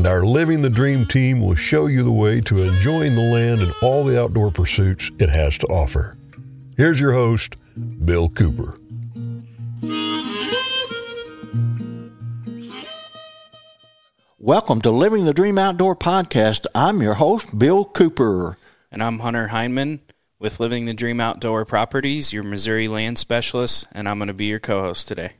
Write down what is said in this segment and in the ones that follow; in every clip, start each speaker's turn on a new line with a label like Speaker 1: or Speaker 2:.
Speaker 1: and our Living the Dream team will show you the way to enjoying the land and all the outdoor pursuits it has to offer. Here's your host, Bill Cooper.
Speaker 2: Welcome to Living the Dream Outdoor Podcast. I'm your host, Bill Cooper.
Speaker 3: And I'm Hunter Heinman with Living the Dream Outdoor Properties, your Missouri land specialist, and I'm going to be your co host today.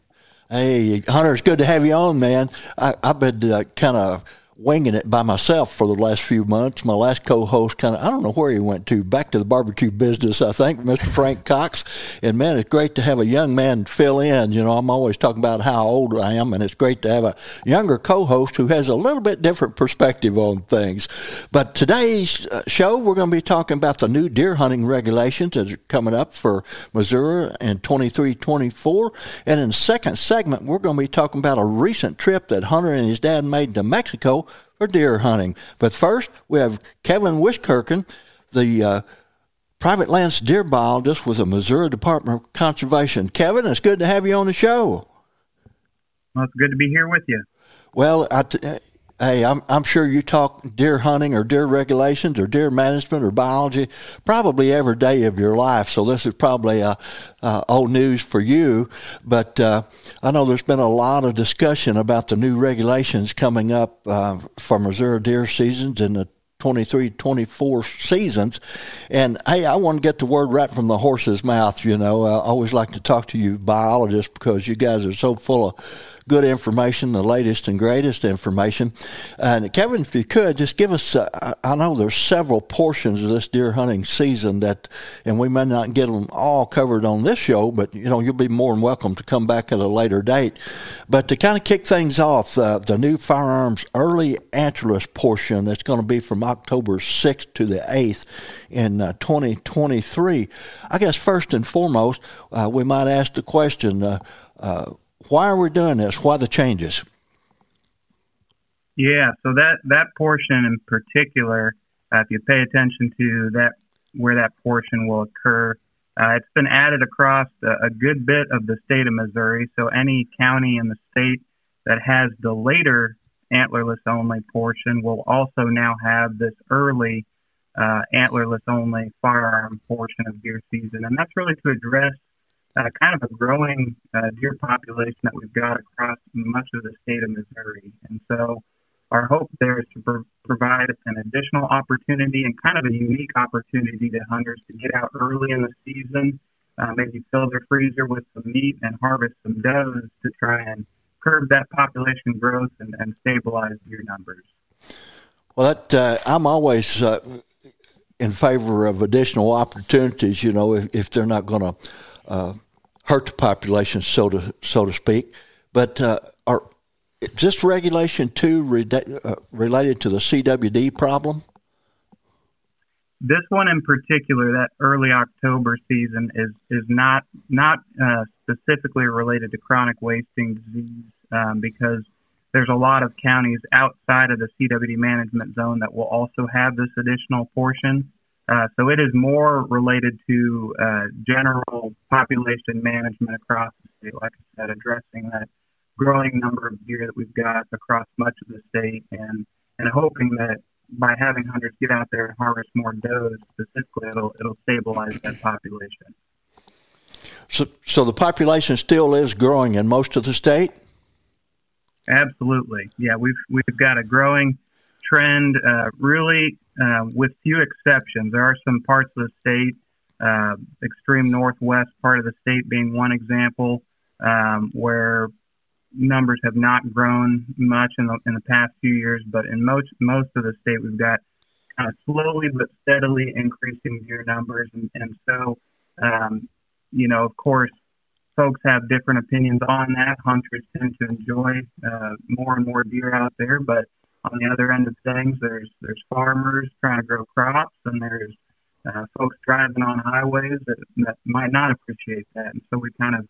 Speaker 2: Hey, Hunter, it's good to have you on, man. I, have been uh, kind of winging it by myself for the last few months. My last co-host kind of, I don't know where he went to, back to the barbecue business, I think, Mr. Frank Cox. And man, it's great to have a young man fill in. You know, I'm always talking about how old I am, and it's great to have a younger co-host who has a little bit different perspective on things. But today's uh, show, we're going to be talking about the new deer hunting regulations that are coming up for Missouri in 23-24. And in the second segment, we're going to be talking about a recent trip that Hunter and his dad made to Mexico for deer hunting. But first, we have Kevin Wiskirchen, the uh, private lands deer biologist with the Missouri Department of Conservation. Kevin, it's good to have you on the show.
Speaker 4: Well, it's good to be here with you.
Speaker 2: Well, I t- Hey, I'm I'm sure you talk deer hunting or deer regulations or deer management or biology probably every day of your life. So this is probably old news for you. But uh, I know there's been a lot of discussion about the new regulations coming up uh, for Missouri deer seasons in the 23, 24 seasons. And hey, I want to get the word right from the horse's mouth. You know, I always like to talk to you biologists because you guys are so full of good information, the latest and greatest information. And Kevin, if you could just give us, uh, I know there's several portions of this deer hunting season that, and we may not get them all covered on this show, but you know you'll be more than welcome to come back at a later date. But to kind of kick things off, uh, the new firearms early antlerless portion that's going to be from October 6th to the 8th in uh, 2023. I guess first and foremost, uh, we might ask the question. Uh, uh why are we doing this? Why the changes?
Speaker 4: Yeah, so that that portion in particular, uh, if you pay attention to that, where that portion will occur, uh, it's been added across a, a, good bit of the state of Missouri. So any county in the state that has the later antlerless only portion will also now have this early uh, antlerless only firearm portion of deer season, and that's really to address uh, kind of a growing uh, deer population that we've got across much of the state of Missouri. And so our hope there is to pro- provide an additional opportunity and kind of a unique opportunity to hunters to get out early in the season, uh, maybe fill their freezer with some meat and harvest some does to try and curb that population growth and, and stabilize deer numbers.
Speaker 2: Well, that, uh, I'm always uh, in favor of additional opportunities, you know, if, if they're not going to uh, hurt the population, so to so to speak. But uh, are just regulation two re- uh, related to the CWD problem?
Speaker 4: This one in particular, that early October season, is is not not uh, specifically related to chronic wasting disease um, because there's a lot of counties outside of the CWD management zone that will also have this additional portion. Uh, so it is more related to uh, general population management across the state, like I said, addressing that growing number of deer that we've got across much of the state, and and hoping that by having hunters get out there and harvest more does, specifically, it'll it'll stabilize that population.
Speaker 2: So, so the population still is growing in most of the state.
Speaker 4: Absolutely, yeah. We've we've got a growing trend, uh, really, uh, with few exceptions. There are some parts of the state, uh, extreme northwest part of the state being one example, um, where numbers have not grown much in the in the past few years. But in most most of the state, we've got of slowly but steadily increasing deer numbers, and, and so um, you know, of course, folks have different opinions on that. Hunters tend to enjoy uh, more and more deer out there, but on the other end of things, there's there's farmers trying to grow crops, and there's uh, folks driving on highways that, that might not appreciate that. And so we kind of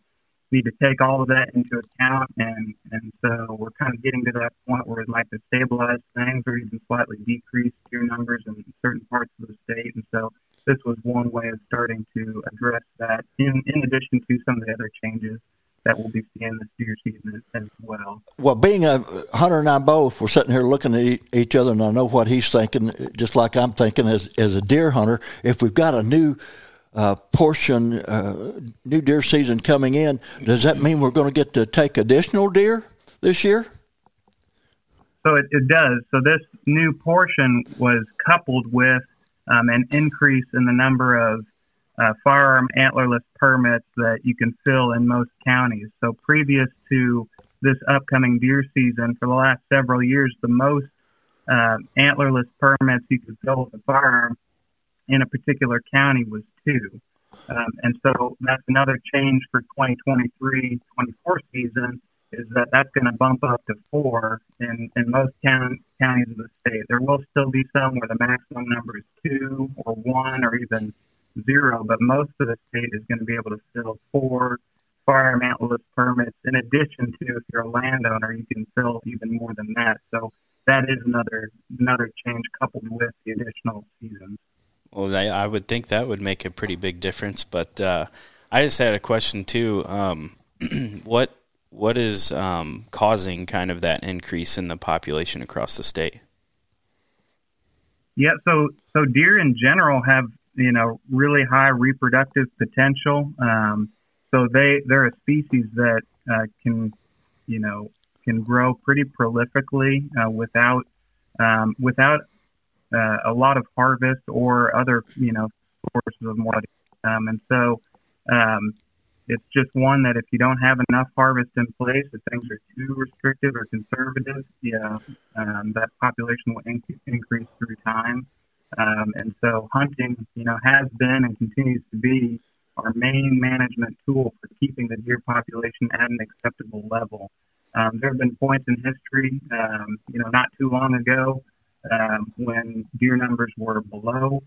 Speaker 4: need to take all of that into account. And, and so we're kind of getting to that point where we'd like to stabilize things or even slightly decrease deer numbers in certain parts of the state. And so this was one way of starting to address that in, in addition to some of the other changes that we'll be seeing this deer season as well.
Speaker 2: Well, being a hunter and I both, we're sitting here looking at each other, and I know what he's thinking, just like I'm thinking as as a deer hunter. If we've got a new uh, portion, uh, new deer season coming in, does that mean we're going to get to take additional deer this year?
Speaker 4: So it, it does. So this new portion was coupled with um, an increase in the number of uh, firearm antlerless permits that you can fill in most counties. So previous to this upcoming deer season, for the last several years, the most uh, antlerless permits you could fill with a firearm in a particular county was two. Um, and so that's another change for 2023-24 season is that that's going to bump up to four in, in most counties of the state. There will still be some where the maximum number is two or one or even zero, but most of the state is going to be able to fill four firearm antlerless permits. In addition to, if you're a landowner, you can fill even more than that. So that is another another change coupled with the additional seasons.
Speaker 3: Well, I, I would think that would make a pretty big difference. But uh, I just had a question too. Um, what what is um, causing kind of that increase in the population across the state?
Speaker 4: Yeah, so so deer in general have you know really high reproductive potential. Um, so they they're a species that uh, can you know can grow pretty prolifically uh, without um, without uh, a lot of harvest or other you know sources of moisture. Um, and so um, it's just one that if you don't have enough harvest in place, if things are too restrictive or conservative, yeah, um, that population will in- increase through time. Um, and so hunting, you know, has been and continues to be our main management tool for keeping the deer population at an acceptable level. Um, there have been points in history, um, you know, not too long ago, um, when deer numbers were below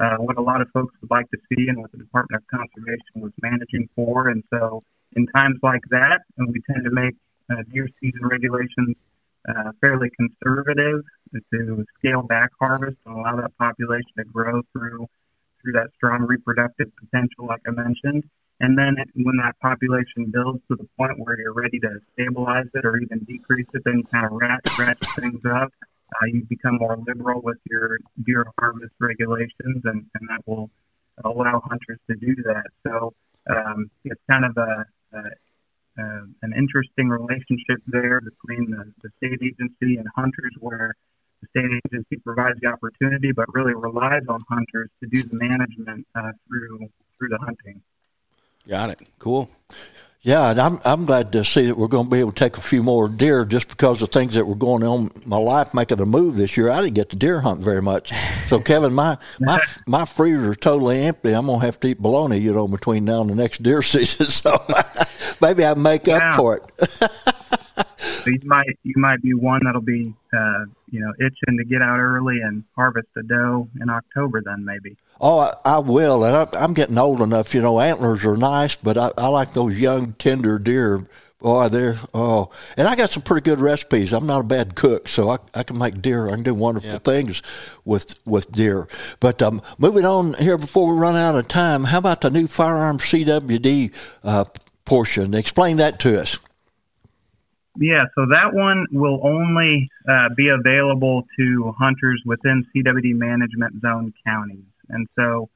Speaker 4: uh, what a lot of folks would like to see and what the Department of Conservation was managing for. And so, in times like that, and we tend to make uh, deer season regulations uh, fairly conservative to scale back harvest and allow that population to grow through through that strong reproductive potential, like I mentioned. And then when that population builds to the point where you're ready to stabilize it or even decrease it, then you kind of ratchet, ratchet things up. Uh, you become more liberal with your deer harvest regulations, and, and that will allow hunters to do that. So um, it's kind of a, a an interesting relationship there between the, the state agency and hunters, where the state agency provides the opportunity, but really relies on hunters to do the management uh, through through the hunting.
Speaker 3: Got it. Cool.
Speaker 2: Yeah, and I'm I'm glad to see that we're going to be able to take a few more deer just because of things that were going on in my life making a move this year. I didn't get to deer hunt very much. So Kevin, my my my freezer is totally empty. I'm gonna have to eat bologna, you know, between now and the next deer season. So maybe I make yeah. up for it.
Speaker 4: So you might you might be one that'll be uh, you know itching to get out early and harvest the doe in October. Then maybe.
Speaker 2: Oh, I, I will, and I, I'm getting old enough. You know, antlers are nice, but I, I like those young tender deer. Boy, they're oh, and I got some pretty good recipes. I'm not a bad cook, so I, I can make deer. I can do wonderful yep. things with with deer. But um, moving on here before we run out of time, how about the new firearm CWD uh, portion? Explain that to us.
Speaker 4: Yeah, so that one will only uh, be available to hunters within CWD management zone counties. And so,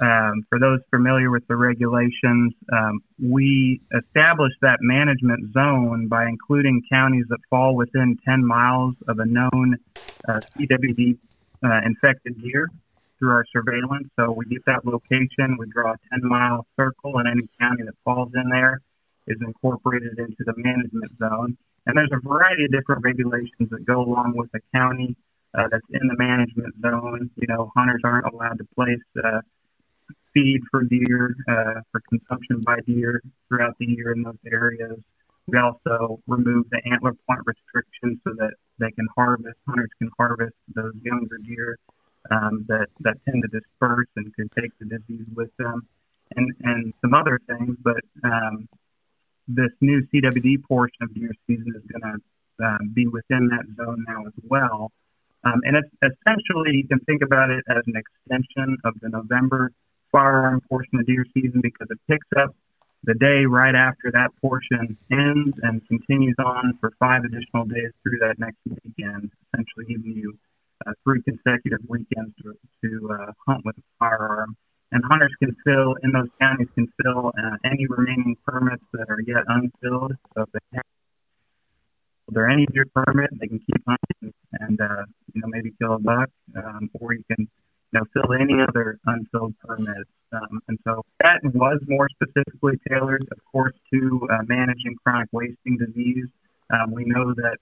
Speaker 4: um, for those familiar with the regulations, um, we established that management zone by including counties that fall within 10 miles of a known uh, CWD uh, infected deer through our surveillance. So we get that location, we draw a 10 mile circle, and any county that falls in there is incorporated into the management zone. And there's a variety of different regulations that go along with the county uh, that's in the management zone. You know, hunters aren't allowed to place uh, feed for deer uh, for consumption by deer throughout the year in those areas. we also removed the antler point restriction so that they can harvest, hunters can harvest those younger deer um, that, that tend to disperse and can take the disease with them, and, and some other things. But um, this new CWD portion of deer season is going to uh, be within that zone now as well. Um, and it's essentially, you can think about it as an extension of the November firearm portion of deer season because it picks up the day right after that portion ends and continues on for five additional days through that next weekend, essentially giving you uh, three consecutive weekends to, to uh, hunt with a firearm. And hunters can fill, in those counties, can fill uh, any remaining permits that are yet unfilled. So if they have if they're any deer permit, they can keep hunting and, uh, you know, maybe kill a buck, um, or you can you know, fill any other unfilled permits. Um, and so that was more specifically tailored, of course, to uh, managing chronic wasting disease. Um, we know that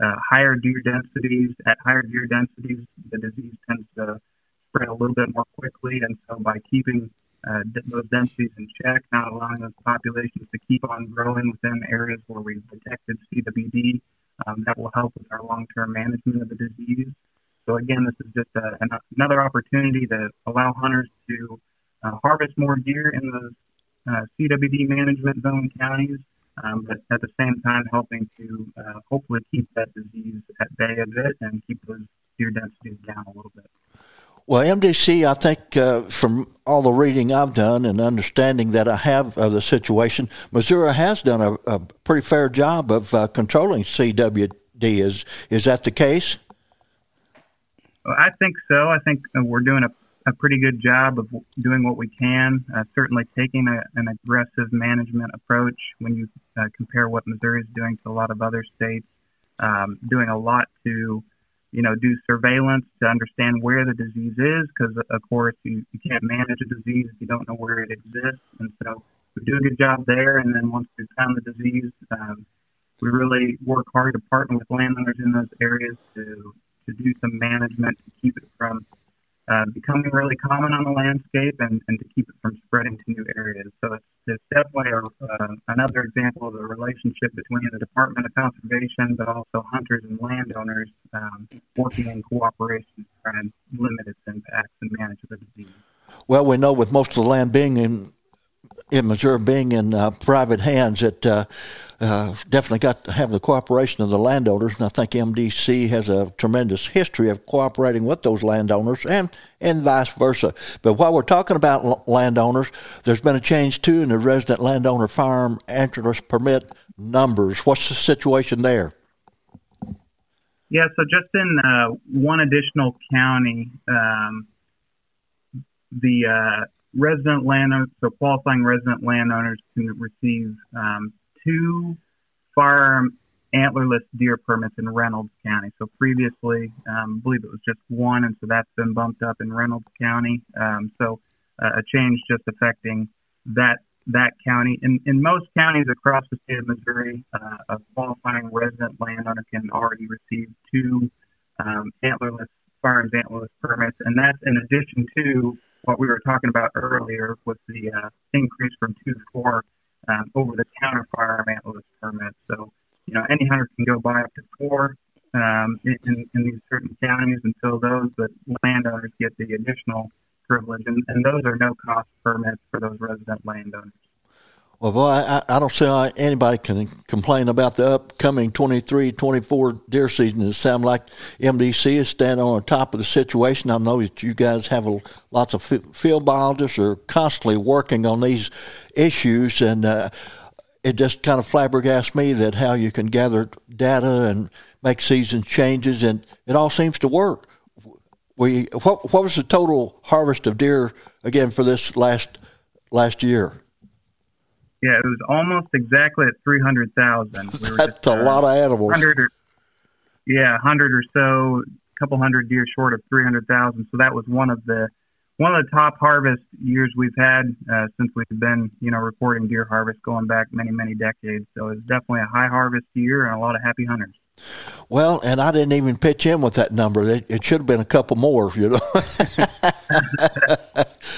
Speaker 4: uh, higher deer densities, at higher deer densities, the disease tends to spread a little bit more quickly. And so by keeping uh, those densities in check, not allowing those populations to keep on growing within areas where we've detected CWD, um, that will help with our long-term management of the disease. So again, this is just a, an, another opportunity to allow hunters to uh, harvest more deer in those uh, CWD management zone counties, um, but at the same time helping to uh, hopefully keep that disease at bay a bit and keep those deer densities down a little bit.
Speaker 2: Well, MDC, I think uh, from all the reading I've done and understanding that I have of the situation, Missouri has done a, a pretty fair job of uh, controlling CWD. Is is that the case?
Speaker 4: I think so. I think uh, we're doing a, a pretty good job of doing what we can. Uh, certainly taking a, an aggressive management approach when you uh, compare what Missouri is doing to a lot of other states. Um, doing a lot to, you know, do surveillance to understand where the disease is, because of course you, you can't manage a disease if you don't know where it exists. And so we do a good job there. And then once we've found the disease, um, we really work hard to partner with landowners in those areas to to do some management to keep it from uh, becoming really common on the landscape and, and to keep it from spreading to new areas. So it's, it's definitely a, uh, another example of the relationship between the Department of Conservation, but also hunters and landowners um, working in cooperation to try and limit its impacts and manage the disease.
Speaker 2: Well, we know with most of the land being in in Missouri being in uh, private hands, it uh, uh, definitely got to have the cooperation of the landowners, and I think MDC has a tremendous history of cooperating with those landowners and, and vice versa. But while we're talking about landowners, there's been a change too in the resident landowner farm antlerless permit numbers. What's the situation there?
Speaker 4: Yeah, so just in uh, one additional county, um, the uh, resident landowners, so qualifying resident landowners can receive um, two firearm antlerless deer permits in Reynolds County. So previously, um, I believe it was just one, and so that's been bumped up in Reynolds County. Um, so uh, a change just affecting that that county. In, in most counties across the state of Missouri, uh, a qualifying resident landowner can already receive two um, antlerless firearms antlerless permits, and that's in addition to what we were talking about earlier with the uh, increase from two to four um, over the counter firearm antlerless permits. So, you know, any hunter can go buy up to four um, in, in these certain counties and fill those, but landowners get the additional privilege, and, and those are no cost permits for those resident landowners.
Speaker 2: Well, boy, I, I don't see how anybody can complain about the upcoming 23 24 deer season. It sounds like MDC is standing on top of the situation. I know that you guys have a, lots of field biologists are constantly working on these issues, and uh, it just kind of flabbergasts me that how you can gather data and make season changes, and it all seems to work. We what what was the total harvest of deer again for this last last year?
Speaker 4: Yeah, it was almost exactly at 300,000.
Speaker 2: We That's just, a uh, lot of animals. 100 or,
Speaker 4: yeah, 100 or so, a couple hundred deer short of 300,000. So that was one of the one of the top harvest years we've had uh, since we've been, you know, reporting deer harvest going back many, many decades. So it's definitely a high harvest year and a lot of happy hunters.
Speaker 2: Well, and I didn't even pitch in with that number. It, it should have been a couple more, you know.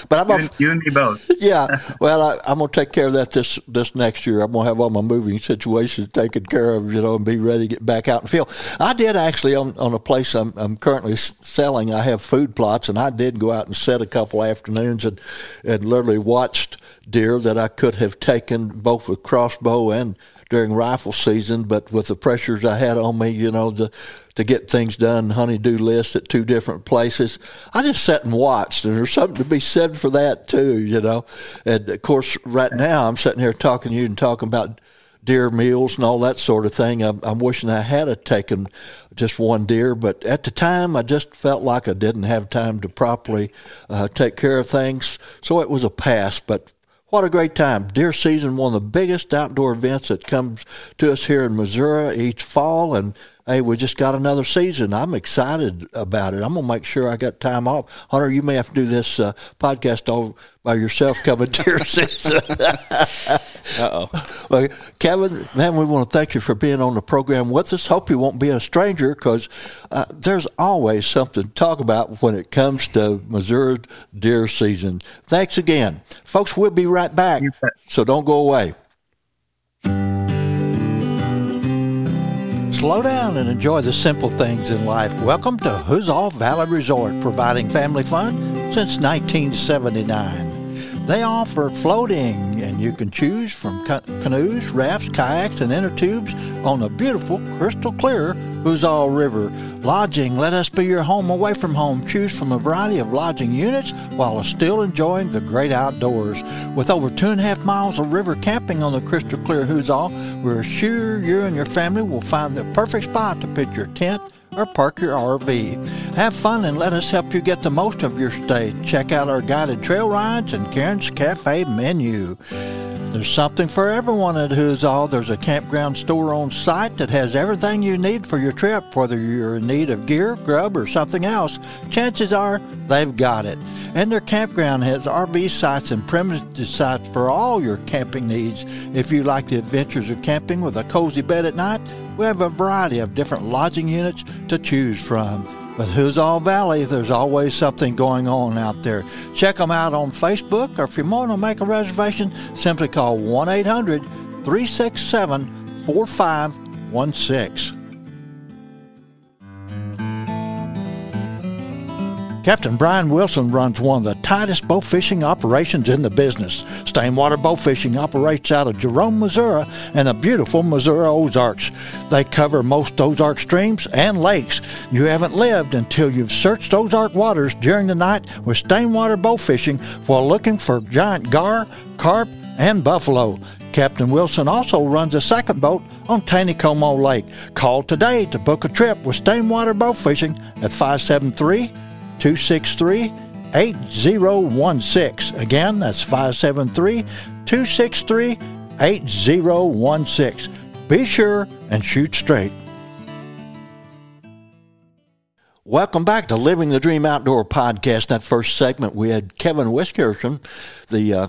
Speaker 2: but I'm
Speaker 4: You
Speaker 2: a,
Speaker 4: and, you and me both.
Speaker 2: yeah. Well, I, I'm gonna take care of that this this next year. I'm gonna have all my moving situations taken care of, you know, and be ready to get back out in the field. I did actually on on a place I'm, I'm currently selling. I have food plots, and I did go out and set a couple afternoons and and literally watched deer that I could have taken both with crossbow and during rifle season, but with the pressures I had on me, you know, to to get things done, honeydew list at two different places. I just sat and watched, and there's something to be said for that too, you know. And of course, right now I'm sitting here talking to you and talking about deer meals and all that sort of thing. I'm, I'm wishing I had a taken just one deer, but at the time I just felt like I didn't have time to properly uh, take care of things, so it was a pass. But what a great time. Deer season, one of the biggest outdoor events that comes to us here in Missouri each fall. And hey, we just got another season. I'm excited about it. I'm going to make sure I got time off. Hunter, you may have to do this uh, podcast all by yourself coming deer season.
Speaker 3: Uh oh.
Speaker 2: well, Kevin, man, we want to thank you for being on the program with us. Hope you won't be a stranger because uh, there's always something to talk about when it comes to Missouri deer season. Thanks again. Folks, we'll be right back, so don't go away. Slow down and enjoy the simple things in life. Welcome to Huzzah Valley Resort, providing family fun since 1979. They offer floating, and you can choose from canoes, rafts, kayaks, and inner tubes on the beautiful, crystal clear Huzzah River. Lodging, let us be your home away from home. Choose from a variety of lodging units while still enjoying the great outdoors. With over two and a half miles of river camping on the crystal clear Huzzah, we're sure you and your family will find the perfect spot to pitch your tent or park your RV. Have fun and let us help you get the most of your stay. Check out our guided trail rides and Karen's Cafe menu. There's something for everyone at Huzzah. There's a campground store on site that has everything you need for your trip, whether you're in need of gear, grub, or something else. Chances are they've got it. And their campground has RV sites and primitive sites for all your camping needs. If you like the adventures of camping with a cozy bed at night, we have a variety of different lodging units to choose from. But Huzzah Valley, there's always something going on out there. Check them out on Facebook, or if you want to make a reservation, simply call 1 800 367 4516. Captain Brian Wilson runs one of the tightest bow fishing operations in the business. Stainwater Bow Fishing operates out of Jerome, Missouri, and the beautiful Missouri Ozarks. They cover most Ozark streams and lakes. You haven't lived until you've searched Ozark waters during the night with Stainwater Bow Fishing while looking for giant gar, carp, and buffalo. Captain Wilson also runs a second boat on Taneycomo Lake. Call today to book a trip with Stainwater Bow Fishing at 573 263 8016. Again, that's 573 263 8016. Be sure and shoot straight. Welcome back to Living the Dream Outdoor podcast. That first segment, we had Kevin Wiskirchen, the uh,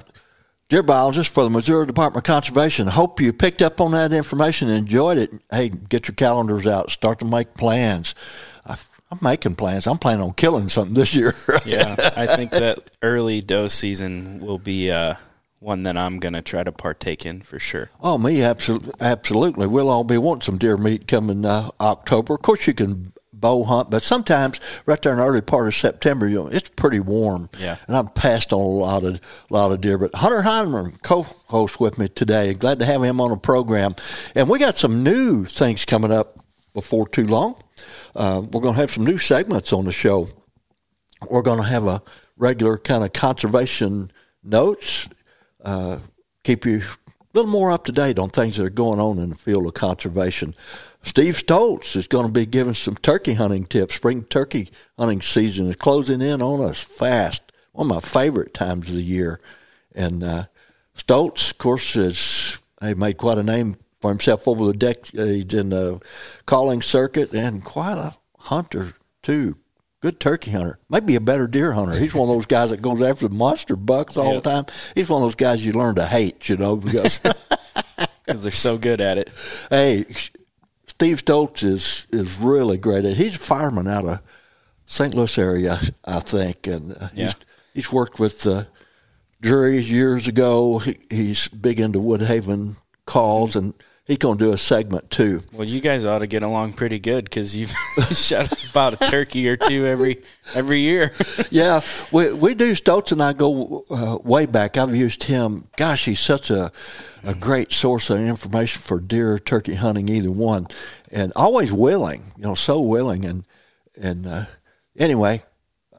Speaker 2: deer biologist for the Missouri Department of Conservation. Hope you picked up on that information and enjoyed it. Hey, get your calendars out, start to make plans. I'm making plans. I'm planning on killing something this year.
Speaker 3: Yeah, I think that early doe season will be uh, one that I'm going to try to partake in for sure.
Speaker 2: Oh, me, absolutely, absolutely. We'll all be wanting some deer meat coming uh, October. Of course, you can bow hunt, but sometimes right there in the early part of September, you know, it's pretty warm.
Speaker 3: Yeah.
Speaker 2: and I've passed on a lot of lot of deer. But Hunter Heineman, co-host with me today. Glad to have him on the program, and we got some new things coming up before too long. Uh, we're going to have some new segments on the show. We're going to have a regular kind of conservation notes uh, keep you a little more up to date on things that are going on in the field of conservation. Steve Stoltz is going to be giving some turkey hunting tips. Spring turkey hunting season is closing in on us fast. One of my favorite times of the year. And uh, Stoltz, of course, has made quite a name for himself over the decades in the calling circuit and quite a hunter, too. Good turkey hunter. Maybe a better deer hunter. He's one of those guys that goes after the monster bucks all
Speaker 3: Yep.
Speaker 2: the time. He's one of those guys you learn to hate, you know, because
Speaker 3: because they're so good at it.
Speaker 2: hey, Steve Stoltz is is really great. at He's a fireman out of St. Louis area, I think, and uh, he's
Speaker 3: Yeah.
Speaker 2: he's worked with uh, juries years ago. He, he's big into Woodhaven calls, and he's going to do a segment too.
Speaker 3: Well, you guys ought to get along pretty good because you've shot about a turkey or two every every year.
Speaker 2: yeah, we we do. Stoltz and I go uh, way back. I've used him. Gosh, he's such a a great source of information for deer, turkey hunting, either one, and always willing. You know, so willing. And and uh, anyway,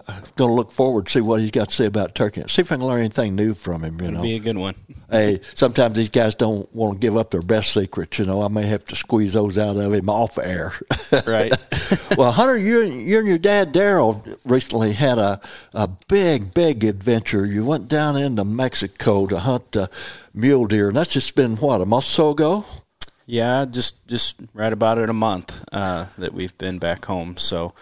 Speaker 2: I'm going to look forward to see what he's got to say about turkey. See if I can learn anything new from him. You know,
Speaker 3: be a good one.
Speaker 2: hey, sometimes these guys don't want to give up their best secrets. You know, I may have to squeeze those out of him off air.
Speaker 3: right.
Speaker 2: well, Hunter, you you and your dad Daryl recently had a a big big adventure. You went down into Mexico to hunt uh, mule deer, and that's just been what a month or so ago.
Speaker 3: Yeah, just just right about it a month uh, that we've been back home. So.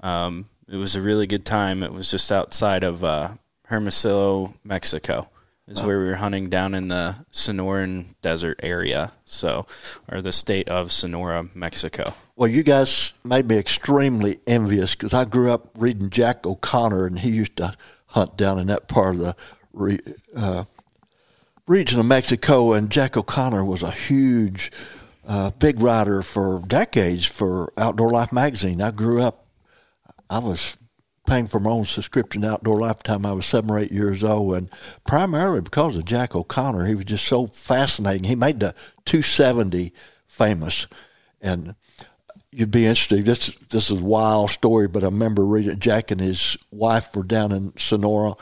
Speaker 3: Um, it was a really good time. It was just outside of uh, Hermosillo, Mexico. Is oh. where we were hunting down in the Sonoran Desert area, so or the state of Sonora, Mexico.
Speaker 2: Well, you guys made me extremely envious because I grew up reading Jack O'Connor, and he used to hunt down in that part of the re, uh, region of Mexico. And Jack O'Connor was a huge, uh, big writer for decades for Outdoor Life magazine. I grew up I was paying for my own subscription to Outdoor Lifetime. I was seven or eight years old, and primarily because of Jack O'Connor, he was just so fascinating. He made the 270 famous, and you'd be interested. This this is a wild story, but I remember reading Jack and his wife were down in Sonora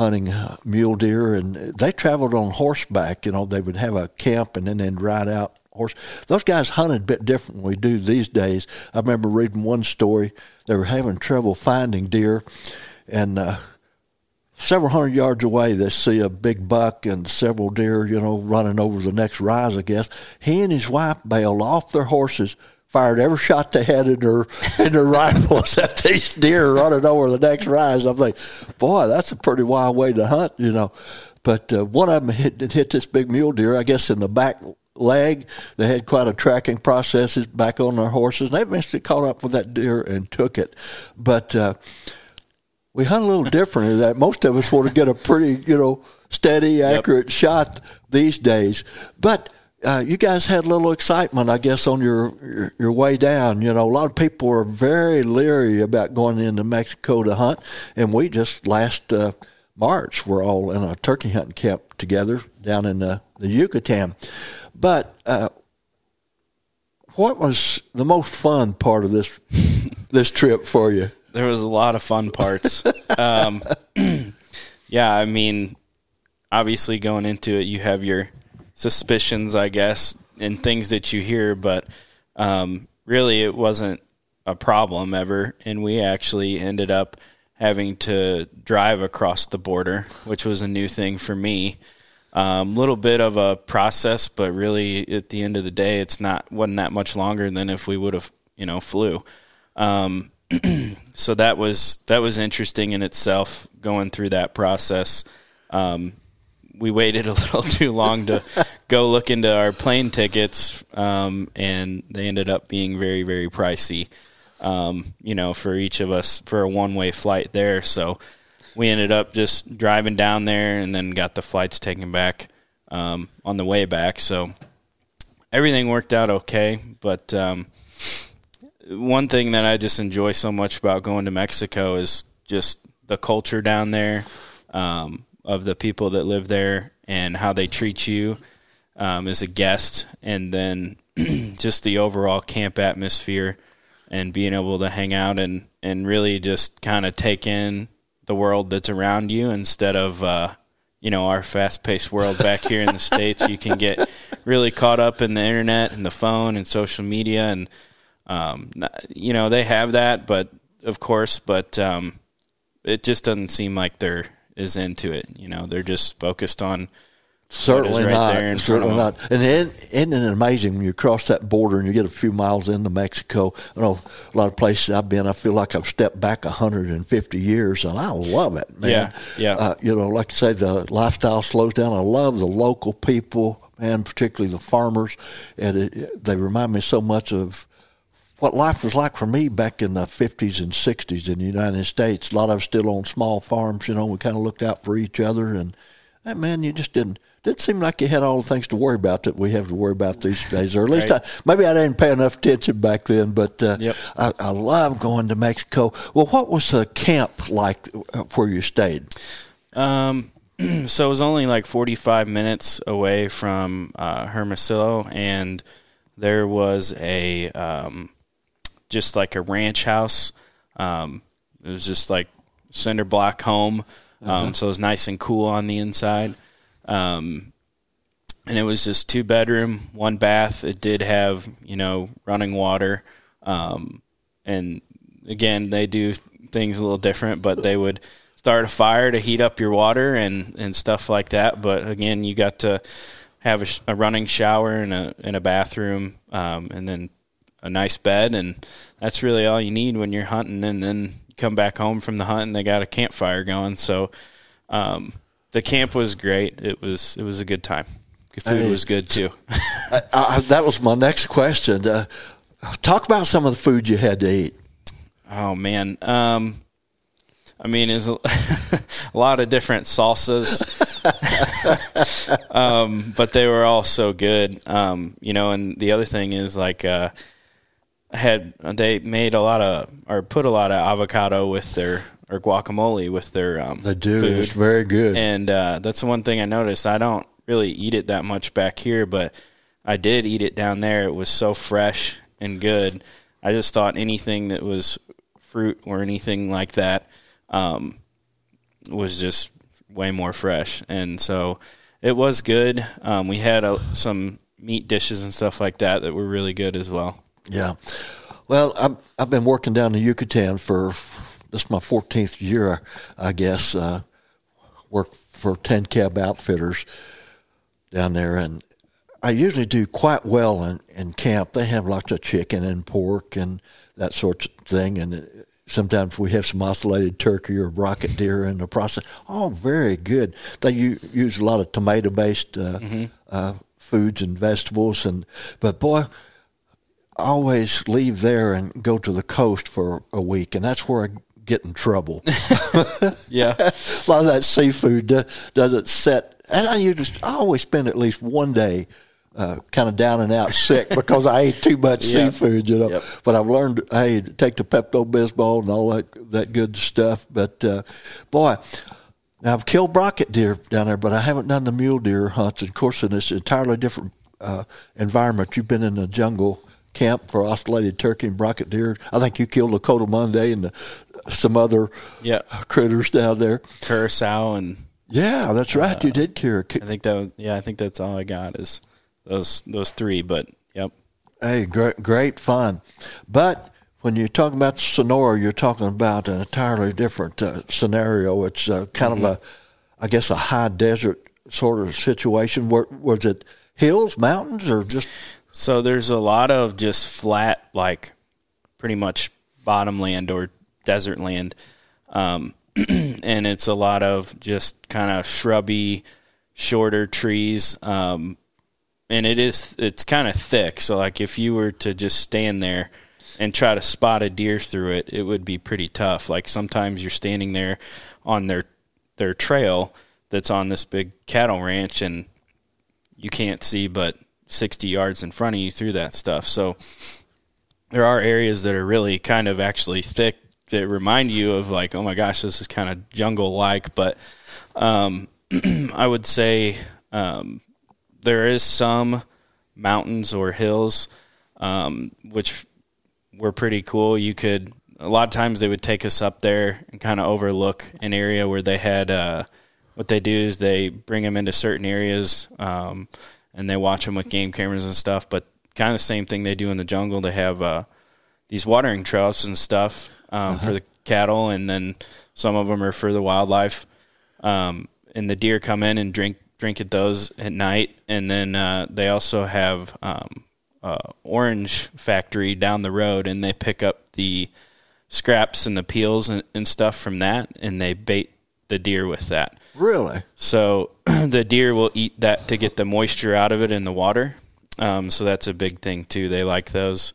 Speaker 2: hunting mule deer, and they traveled on horseback. You know, they would have a camp and then they'd ride out horse. Those guys hunted a bit different than we do these days. I remember reading one story. They were having trouble finding deer, and uh, several hundred yards away, they see a big buck and several deer, you know, running over the next rise, I guess. He and his wife bailed off their horses, fired every shot they had in their, in their rifles at these deer running over the next rise. I'm like, boy, that's a pretty wild way to hunt, you know. But uh, one of them hit, hit this big mule deer, I guess, in the back leg. They had quite a tracking processes back on their horses. They eventually caught up with that deer and took it. But uh, we hunt a little differently that. Most of us want to get a pretty, you know, steady, accurate yep. shot these days. But uh, you guys had a little excitement, I guess, on your, your, your way down. You know, a lot of people were very leery about going into Mexico to hunt, and we just last uh, March were all in a turkey hunting camp together down in the, the Yucatan. But uh, what was the most fun part of this this trip for you?
Speaker 3: There was a lot of fun parts. um, yeah, I mean, obviously going into it, you have your suspicions, I guess, and things that you hear, but um, really it wasn't a problem ever. And we actually ended up having to drive across the border, which was a new thing for me. A um, little bit of a process, but really at the end of the day, it's not wasn't that much longer than if we would have you know flew. Um, so that was that was interesting in itself going through that process. Um, we waited a little too long to go look into our plane tickets, um, and they ended up being very very pricey. Um, you know, for each of us for a one way flight there. So we ended up just driving down there and then got the flights taken back um, on the way back. So everything worked out okay. But um, one thing that I just enjoy so much about going to Mexico is just the culture down there um, of the people that live there and how they treat you um, as a guest, and then just the overall camp atmosphere and being able to hang out and, and really just kind of take in the world that's around you instead of uh, you know our fast-paced world back here in the states. You can get really caught up in the internet and the phone and social media, and um, you know they have that, but of course, but um, it just doesn't seem like they're as into it. You know, they're just focused on
Speaker 2: Certainly
Speaker 3: right
Speaker 2: not. Certainly not. And then, isn't it amazing when you cross that border and you get a few miles into Mexico? I know a lot of places I've been, I feel like I've stepped back 150 years, and I love it, man.
Speaker 3: Yeah, yeah.
Speaker 2: Uh, you know, like I say, the lifestyle slows down. I love the local people, and particularly the farmers, and it, they remind me so much of what life was like for me back in the 50s and 60s in the United States. A lot of us still on small farms, you know, we kind of looked out for each other. And, hey, man, you just didn't, didn't seem like you had all the things to worry about that we have to worry about these days. Or at least
Speaker 3: Right.
Speaker 2: I, maybe I didn't pay enough attention back then, but uh,
Speaker 3: Yep.
Speaker 2: I, I love going to Mexico. Well, what was the camp like uh, where you stayed?
Speaker 3: Um, so it was only like 45 minutes away from uh, Hermosillo, and there was a um, just like a ranch house. Um, it was just like cinder block home, um, so it was nice and cool on the inside. Um, and it was just two bedroom, one bath. It did have you know running water, um, and again they do things a little different, but they would start a fire to heat up your water and and stuff like that. But again, you got to have a, a running shower and a and a bathroom, um, and then a nice bed, and that's really all you need when you're hunting. And then you come back home from the hunt, and they got a campfire going. So um, the camp was great. It was it was a good time. The food
Speaker 2: Hey.
Speaker 3: was good too.
Speaker 2: I, I, that was my next question. Uh, talk about some of the food you had to eat.
Speaker 3: Oh man, um, I mean, it's a, a lot of different salsas, um, but they were all so good. Um, you know, and the other thing is like, uh, I had they made a lot of or put a lot of avocado with their or guacamole with their um,
Speaker 2: They do.
Speaker 3: food.
Speaker 2: It's very good.
Speaker 3: And uh, that's the one thing I noticed. I don't really eat it that much back here, but I did eat it down there. It was so fresh and good. I just thought anything that was fruit or anything like that um, was just way more fresh. And so it was good. Um, we had uh some meat dishes and stuff like that that were really good as well.
Speaker 2: Yeah. Well, I've, I've been working down in Yucatan for this is my 14th year, I guess. Uh, work for 10 cab outfitters down there, and I usually do quite well in, in camp. They have lots of chicken and pork and that sort of thing, and sometimes we have some ocellated turkey or brocket deer in the process. Oh, very good. They u- use a lot of tomato based uh, uh, foods and vegetables, and but boy always leave there and go to the coast for a week, and that's where I get in trouble.
Speaker 3: Yeah.
Speaker 2: a lot of that seafood do, doesn't set, and I usually I always spend at least one day. Uh, kind of down and out sick because I ate too much
Speaker 3: Yep.
Speaker 2: seafood, you know.
Speaker 3: Yep.
Speaker 2: But I've learned, hey, take the Pepto Bismol and all that that good stuff. But uh, boy, now I've killed brocket deer down there, but I haven't done the mule deer hunts. And of course, in this entirely different uh, environment, you've been in the jungle camp for ocellated turkey and brocket deer. I think you killed a coatimundi and the, some other
Speaker 3: Yeah.
Speaker 2: critters down there.
Speaker 3: Curassow and
Speaker 2: Yeah, that's right. you did kill.
Speaker 3: I think that was, yeah, I think that's all I got is those those three. But yep,
Speaker 2: Hey, great, great fun. But when you're talking about Sonora, you're talking about an entirely different uh, scenario. It's uh, kind of a, I guess, a high desert sort of situation. Where, was it hills, mountains, or just
Speaker 3: so there's a lot of just flat, like pretty much bottom land or desert land, um, and it's a lot of just kind of shrubby, shorter trees. Um, and it is it's kind of thick. So like if you were to just stand there and try to spot a deer through it, it would be pretty tough. Like sometimes you're standing there on their their trail that's on this big cattle ranch and you can't see but 60 yards in front of you through that stuff. So there are areas that are really kind of actually thick that remind you of like, oh my gosh, this is kind of jungle like. But um, I would say um, there is some mountains or hills um, which were pretty cool. You could a lot of times they would take us up there and kind of overlook an area where they had uh, what they do is they bring them into certain areas um, and they watch them with game cameras and stuff. But kind of the same thing they do in the jungle. They have uh, these watering troughs and stuff um, for the cattle, and then some of them are for the wildlife. Um, and the deer come in and drink drink at those at night, and then uh, they also have um, uh, orange factory down the road, and they pick up the scraps and the peels and, and stuff from that, and they bait the deer with that.
Speaker 2: really?
Speaker 3: So the deer will eat that to get the moisture out of it in the water. Um, so that's a big thing too. They like those.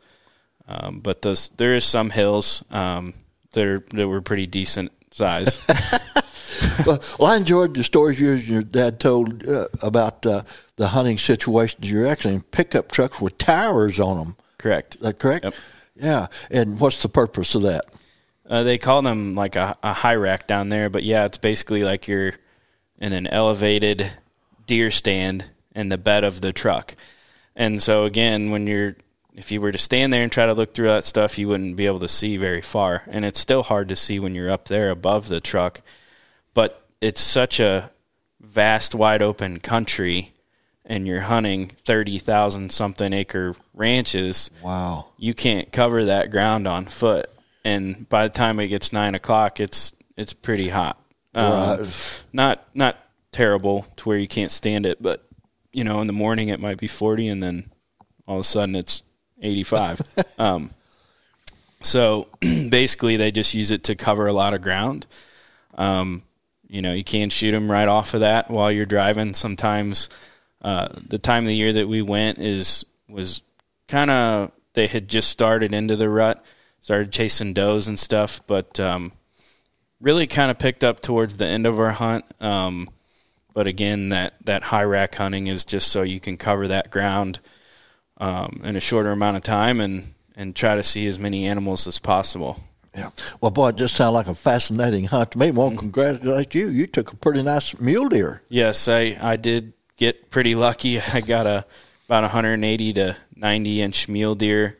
Speaker 3: Um, but those there is some hills um, that are, that were pretty decent size.
Speaker 2: well, well, I enjoyed the stories you and your dad told uh, about uh, the hunting situations. You're actually in pickup trucks with towers on them.
Speaker 3: Correct.
Speaker 2: Is that correct?
Speaker 3: Yep.
Speaker 2: Yeah. And what's the purpose of that?
Speaker 3: Uh, they call them like a, a high rack down there, but yeah, it's basically like you're in an elevated deer stand in the bed of the truck. And so again, when you're if you were to stand there and try to look through that stuff, you wouldn't be able to see very far. And it's still hard to see when you're up there above the truck. But it's such a vast, wide open country, and you're hunting 30,000 something acre ranches.
Speaker 2: Wow.
Speaker 3: You can't cover that ground on foot. And by the time it gets nine o'clock, it's it's pretty hot. Um,
Speaker 2: Right.
Speaker 3: Not not terrible to where you can't stand it, but you know, in the morning it might be 40, and then all of a sudden it's 85. um, so basically, they just use it to cover a lot of ground. Um, you know, you can shoot them right off of that while you're driving. Sometimes uh, the time of the year that we went is was kind of they had just started into the rut, started chasing does and stuff, but um, really kind of picked up towards the end of our hunt. Um, but again, that that high rack hunting is just so you can cover that ground um, in a shorter amount of time and and try to see as many animals as possible.
Speaker 2: Yeah. Well, boy, it just sounded like a fascinating hunt to me. Well, congratulate you. You took a pretty nice mule deer.
Speaker 3: Yes, I I did get pretty lucky. I got a about 180 to 90 inch mule deer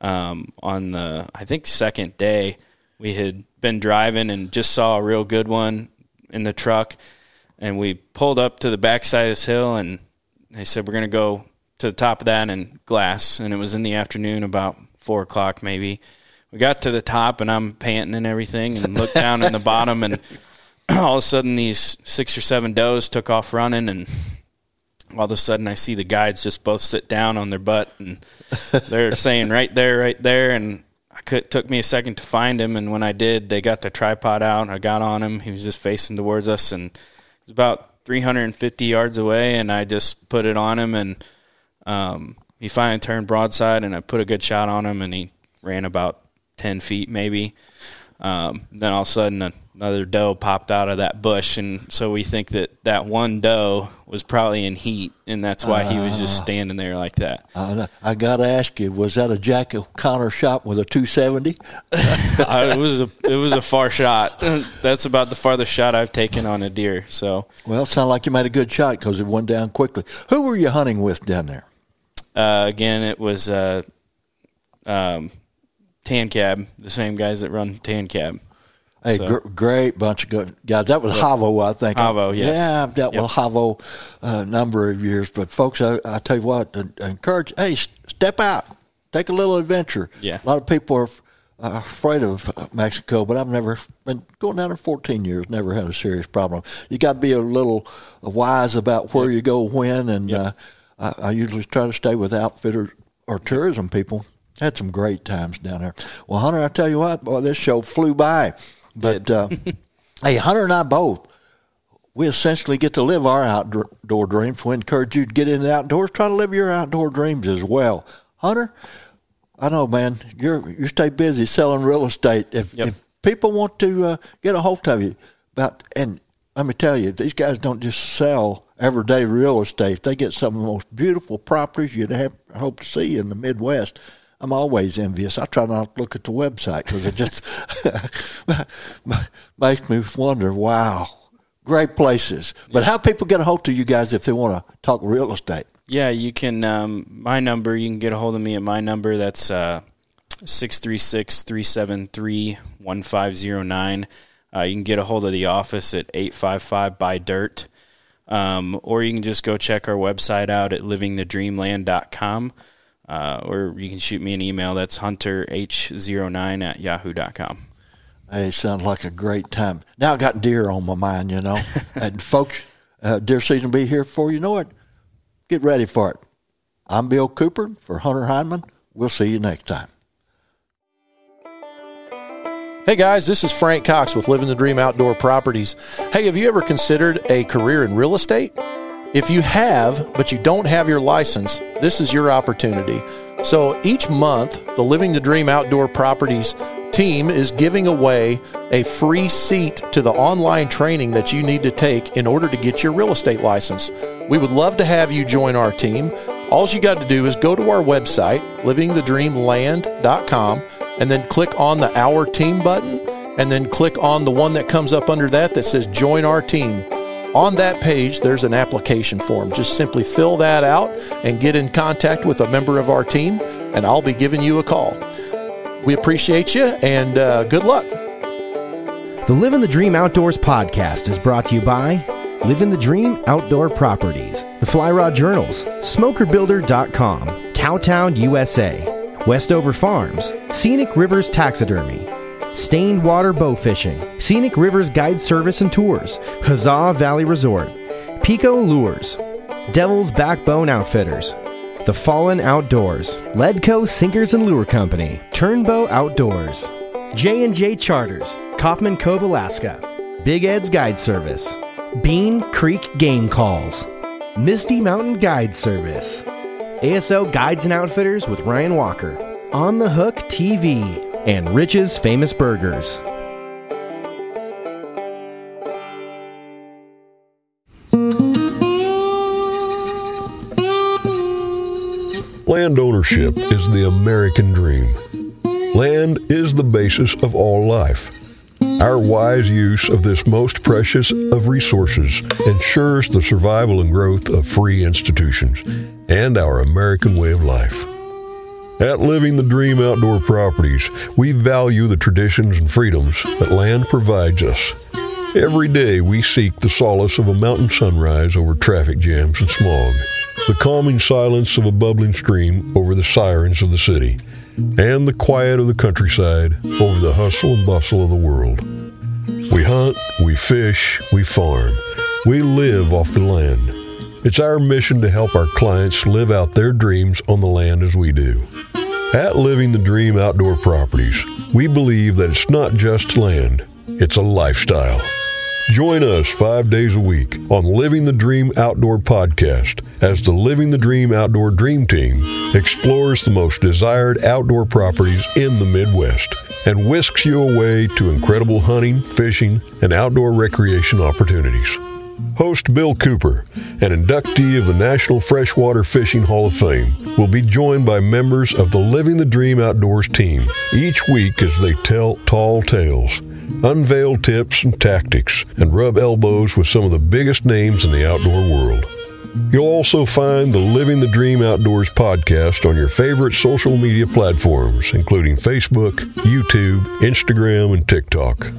Speaker 3: um, on the I think second day. We had been driving and just saw a real good one in the truck, and we pulled up to the backside of this hill, and they said we're gonna go to the top of that and glass, and it was in the afternoon about four o'clock maybe. We got to the top, and I'm panting and everything, and looked down in the bottom, and all of a sudden these six or seven does took off running, and all of a sudden I see the guides just both sit down on their butt, and they're saying right there, right there, and I could took me a second to find him, and when I did, they got the tripod out. I got on him. He was just facing towards us, and it was about 350 yards away, and I just put it on him, and um, he finally turned broadside, and I put a good shot on him, and he ran about 10 feet maybe. Um, then all of a sudden, another doe popped out of that bush, and so we think that that one doe was probably in heat, and that's why he was just standing there like that.
Speaker 2: Uh, I got to ask you, was that a Jack O'Connor shot with a 270?
Speaker 3: It was a it was a far shot. That's about the farthest shot I've taken on a deer. So
Speaker 2: Well, it sounded like you made a good shot because it went down quickly. Who were you hunting with down there?
Speaker 3: uh, again, it was uh, um, Tan Cab, the same guys that run Tan Cab.
Speaker 2: Hey,
Speaker 3: So-
Speaker 2: gr- great bunch of good guys. That was Havo, I think.
Speaker 3: Havo, yes.
Speaker 2: Yeah, I've dealt
Speaker 3: Yep.
Speaker 2: with Havo a number of years. But folks, I, I tell you what, I, I encourage. Hey, step out, take a little adventure.
Speaker 3: Yeah.
Speaker 2: a lot of people are uh, afraid of uh, Mexico, but I've never been going down there 14 years. Never had a serious problem. You got to be a little wise about where you go when, and uh, I, I usually try to stay with outfitters or tourism people. Had some great times down there. Well, Hunter, I tell you what, boy, this show flew by. But uh, hey, Hunter and I both, we essentially get to live our outdoor dreams. We encourage you to get in the outdoors. Try to live your outdoor dreams as well. Hunter, I know, man, you're you stay busy selling real estate. If
Speaker 3: Yep.
Speaker 2: if people want to uh, get a hold of you about, and let me tell you, these guys don't just sell everyday real estate. They get some of the most beautiful properties you'd have hope to see in the Midwest. I'm always envious. I try not to look at the website because it just makes me wonder. Wow, great places. But how people get a hold of you guys if they want to talk real estate?
Speaker 3: Yeah, you can. Um, my number, you can get a hold of me at my number. That's uh, 636 373 1509. Uh, You can get a hold of the office at 855 by Dirt. Um, or you can just go check our website out at livingthedreamland.com. Uh, or you can shoot me an email. That's hunterh09 at yahoo.com.
Speaker 2: Hey, sounds like a great time. Now I got deer on my mind, you know. and folks, uh, deer season will be here before you know it. Get ready for it. I'm Bill Cooper for Hunter Heinman. We'll see you next time.
Speaker 5: Hey guys, this is Frank Cox with Living the Dream Outdoor Properties. Hey, have you ever considered a career in real estate? If you have, but you don't have your license, this is your opportunity. So each month, the Living the Dream Outdoor Properties team is giving away a free seat to the online training that you need to take in order to get your real estate license. We would love to have you join our team. All you got to do is go to our website, livingthedreamland.com, and then click on the Our Team button, and then click on the one that comes up under that that says Join Our Team. On that page, there's an application form. Just simply fill that out and get in contact with a member of our team, and I'll be giving you a call. We appreciate you and uh, good luck.
Speaker 6: The Living the Dream Outdoors podcast is brought to you by Living the Dream Outdoor Properties, the Fly Rod Journals, SmokerBuilder.com, Cowtown, USA, Westover Farms, Scenic Rivers Taxidermy, Stained Water Bow Fishing, Scenic Rivers Guide Service and Tours, Huzzah Valley Resort, Pico Lures, Devil's Backbone Outfitters, The Fallen Outdoors, Ledco Sinkers and Lure Company, Turnbow Outdoors, J&J Charters, Coffman Cove, Alaska, Big Ed's Guide Service, Bean Creek Game Calls, Misty Mountain Guide Service, ASO Guides and Outfitters with Ryan Walker, On the Hook TV, and Rich's Famous Burgers.
Speaker 1: Land ownership is the American dream. Land is the basis of all life. Our wise use of this most precious of resources ensures the survival and growth of free institutions and our American way of life. At Living the Dream Outdoor Properties, we value the traditions and freedoms that land provides us. Every day we seek the solace of a mountain sunrise over traffic jams and smog, the calming silence of a bubbling stream over the sirens of the city, and the quiet of the countryside over the hustle and bustle of the world. We hunt, we fish, we farm, we live off the land. It's our mission to help our clients live out their dreams on the land as we do. At Living the Dream Outdoor Properties, we believe that it's not just land, it's a lifestyle. Join us five days a week on Living the Dream Outdoor Podcast as the Living the Dream Outdoor Dream Team explores the most desired outdoor properties in the Midwest and whisks you away to incredible hunting, fishing, and outdoor recreation opportunities. Host Bill Cooper, an inductee of the National Freshwater Fishing Hall of Fame, will be joined by members of the Living the Dream Outdoors team each week as they tell tall tales, unveil tips and tactics, and rub elbows with some of the biggest names in the outdoor world. You'll also find the Living the Dream Outdoors podcast on your favorite social media platforms, including Facebook, YouTube, Instagram, and TikTok.